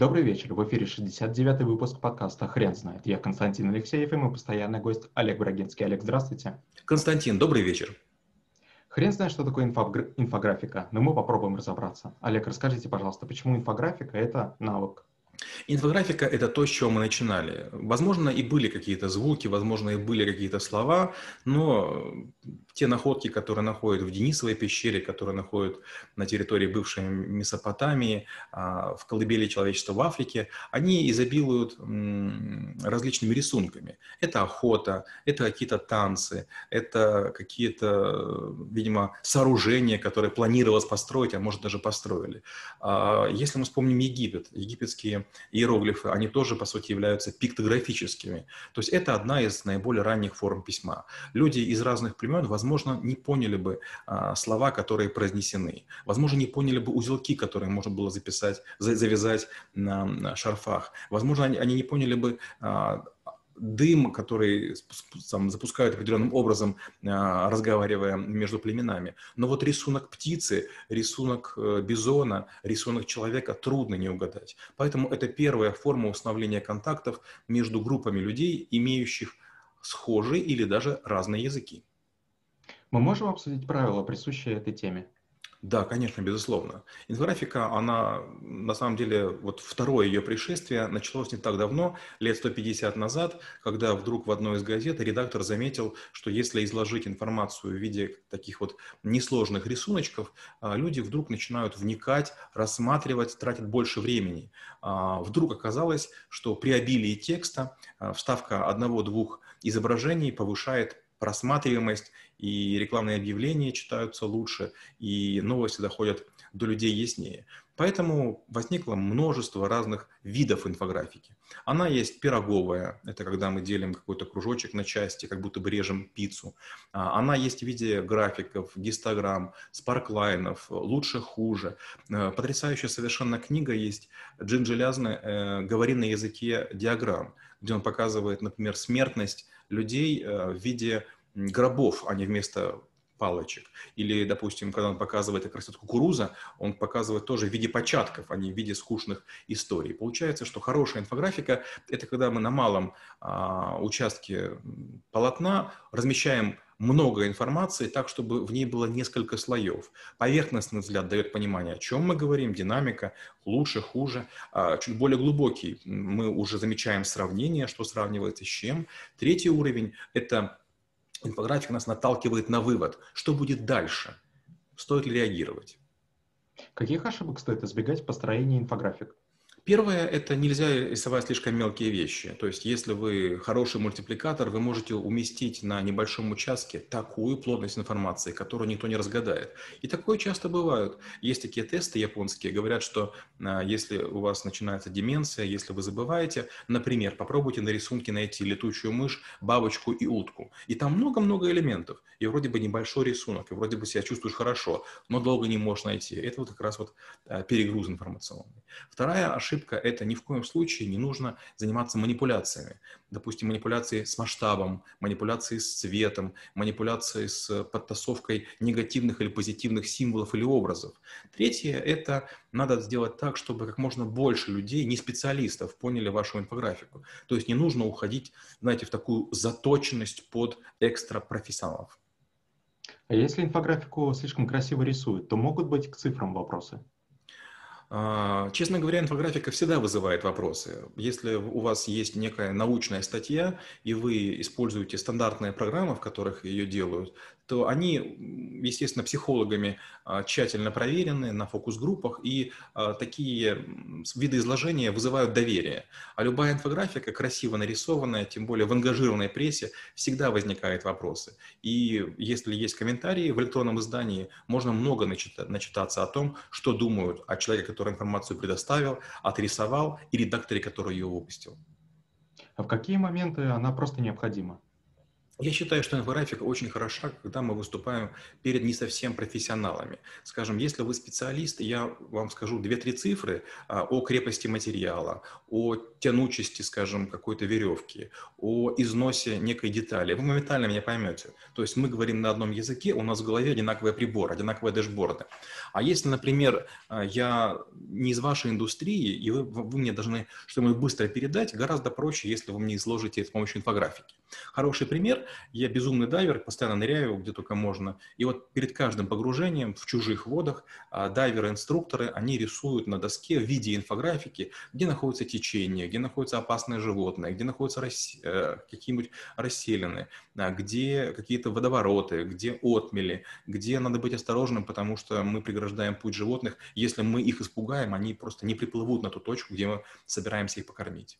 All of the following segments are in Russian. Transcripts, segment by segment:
Добрый вечер. В эфире 69-й выпуск подкаста «Хрен знает». Я Константин Алексеев и мой постоянный гость Олег Брагинский. Олег, здравствуйте. Константин, добрый вечер. Хрен знает, что такое инфогр... инфографика, но мы попробуем разобраться. Олег, расскажите, пожалуйста, почему инфографика – это навык? Инфографика – это то, с чего мы начинали. Возможно, и были какие-то звуки, возможно, и были какие-то слова, но те находки, которые находят в Денисовой пещере, которые находят на территории бывшей Месопотамии, а, в колыбели человечества в Африке, они изобилуют различными рисунками. Это охота, это какие-то танцы, это какие-то, видимо, сооружения, которые планировалось построить, а может даже построили. А, если мы вспомним Египет, египетские иероглифы, они тоже, по сути, являются пиктографическими. То есть это одна из наиболее ранних форм письма. Люди из разных племен, возможно, не поняли бы а, слова, которые произнесены. Возможно, не поняли бы узелки, которые можно было записать, завязать на, на шарфах. Возможно, они, они не поняли бы а, дым, который там, запускают определенным образом, а, разговаривая между племенами. Но вот рисунок птицы, рисунок э, бизона, рисунок человека трудно не угадать. Поэтому это первая форма установления контактов между группами людей, имеющих схожие или даже разные языки. Мы можем обсудить правила, присущие этой теме? Да, конечно, безусловно. Инфографика, она на самом деле, вот второе ее пришествие началось не так давно, лет 150 назад, когда вдруг в одной из газет редактор заметил, что если изложить информацию в виде таких вот несложных рисуночков, а, люди вдруг начинают вникать, рассматривать, тратят больше времени. А, вдруг оказалось, что при обилии текста а, вставка одного-двух изображений повышает просматриваемость, и рекламные объявления читаются лучше, и новости доходят до людей яснее. Поэтому возникло множество разных видов инфографики. Она есть пироговая, это когда мы делим какой-то кружочек на части, как будто бы режем пиццу. А, она есть в виде графиков, гистограмм, спарклайнов, лучше-хуже. Э, потрясающая совершенно книга есть Джин Желязный э, «Говори на языке диаграмм», где он показывает, например, смертность людей э, в виде гробов, а не вместо палочек. Или, допустим, когда он показывает, как растет кукуруза, он показывает тоже в виде початков, а не в виде скучных историй. Получается, что хорошая инфографика – это когда мы на малом а, участке полотна размещаем много информации так, чтобы в ней было несколько слоев. Поверхностный взгляд дает понимание, о чем мы говорим, динамика, лучше, хуже. А чуть более глубокий мы уже замечаем сравнение, что сравнивается с чем. Третий уровень – это инфографика нас наталкивает на вывод, что будет дальше, стоит ли реагировать. Каких ошибок стоит избегать в построении инфографик? Первое – это нельзя рисовать слишком мелкие вещи. То есть, если вы хороший мультипликатор, вы можете уместить на небольшом участке такую плотность информации, которую никто не разгадает. И такое часто бывает. Есть такие тесты японские, говорят, что а, если у вас начинается деменция, если вы забываете, например, попробуйте на рисунке найти летучую мышь, бабочку и утку. И там много-много элементов. И вроде бы небольшой рисунок, и вроде бы себя чувствуешь хорошо, но долго не можешь найти. Это вот как раз вот а, перегруз информационный. Вторая ошибка ошибка – это ни в коем случае не нужно заниматься манипуляциями. Допустим, манипуляции с масштабом, манипуляции с цветом, манипуляции с подтасовкой негативных или позитивных символов или образов. Третье – это надо сделать так, чтобы как можно больше людей, не специалистов, поняли вашу инфографику. То есть не нужно уходить, знаете, в такую заточенность под экстрапрофессионалов. А если инфографику слишком красиво рисуют, то могут быть к цифрам вопросы? А, честно говоря, инфографика всегда вызывает вопросы. Если у вас есть некая научная статья, и вы используете стандартные программы, в которых ее делают, то они, естественно, психологами а, тщательно проверены на фокус-группах, и а, такие виды изложения вызывают доверие. А любая инфографика, красиво нарисованная, тем более в ангажированной прессе, всегда возникают вопросы. И если есть комментарии в электронном издании, можно много начитаться о том, что думают о человеке, который информацию предоставил, отрисовал, и редакторе, который ее выпустил. А в какие моменты она просто необходима? Я считаю, что инфографика очень хороша, когда мы выступаем перед не совсем профессионалами. Скажем, если вы специалист, я вам скажу 2-3 цифры а, о крепости материала, о тянучести, скажем, какой-то веревки, о износе некой детали. Вы моментально меня поймете. То есть мы говорим на одном языке, у нас в голове одинаковый прибор, одинаковые дэшборды. А если, например, а, я не из вашей индустрии, и вы, вы мне должны что-нибудь быстро передать, гораздо проще, если вы мне изложите это с помощью инфографики. Хороший пример я безумный дайвер, постоянно ныряю где только можно. И вот перед каждым погружением в чужих водах а, дайверы-инструкторы, они рисуют на доске в виде инфографики, где находится течение, где находится опасное животное, где находятся рас... Э, какие-нибудь расселены, а, где какие-то водовороты, где отмели, где надо быть осторожным, потому что мы преграждаем путь животных. Если мы их испугаем, они просто не приплывут на ту точку, где мы собираемся их покормить.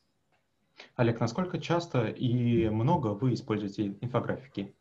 Олег, насколько часто и много вы используете инфографики?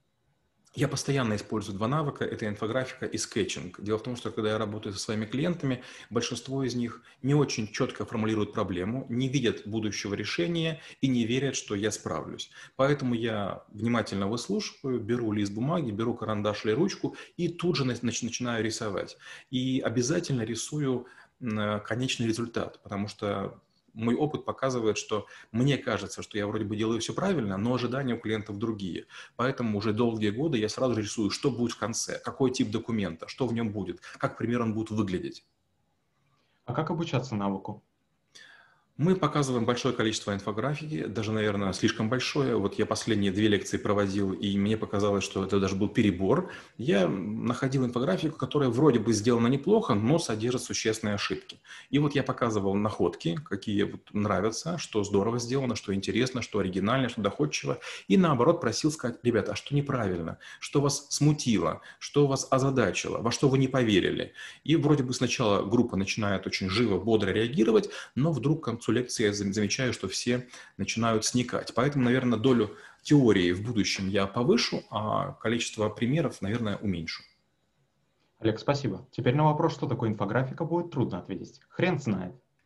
Я постоянно использую два навыка. Это инфографика и скетчинг. Дело в том, что когда я работаю со своими клиентами, большинство из них не очень четко формулируют проблему, не видят будущего решения и не верят, что я справлюсь. Поэтому я внимательно выслушиваю, беру лист бумаги, беру карандаш или ручку и тут же начинаю рисовать. И обязательно рисую конечный результат, потому что мой опыт показывает, что мне кажется, что я вроде бы делаю все правильно, но ожидания у клиентов другие. Поэтому уже долгие годы я сразу же рисую, что будет в конце, какой тип документа, что в нем будет, как пример он будет выглядеть. А как обучаться навыку? Мы показываем большое количество инфографики, даже, наверное, слишком большое. Вот я последние две лекции проводил, и мне показалось, что это даже был перебор. Я находил инфографику, которая вроде бы сделана неплохо, но содержит существенные ошибки. И вот я показывал находки, какие вот нравятся, что здорово сделано, что интересно, что оригинально, что доходчиво. И наоборот просил сказать, ребята, а что неправильно? Что вас смутило? Что вас озадачило? Во что вы не поверили? И вроде бы сначала группа начинает очень живо, бодро реагировать, но вдруг к концу концу лекции я замечаю, что все начинают сникать. Поэтому, наверное, долю теории в будущем я повышу, а количество примеров, наверное, уменьшу. Олег, спасибо. Теперь на вопрос, что такое инфографика, будет трудно ответить. Хрен знает.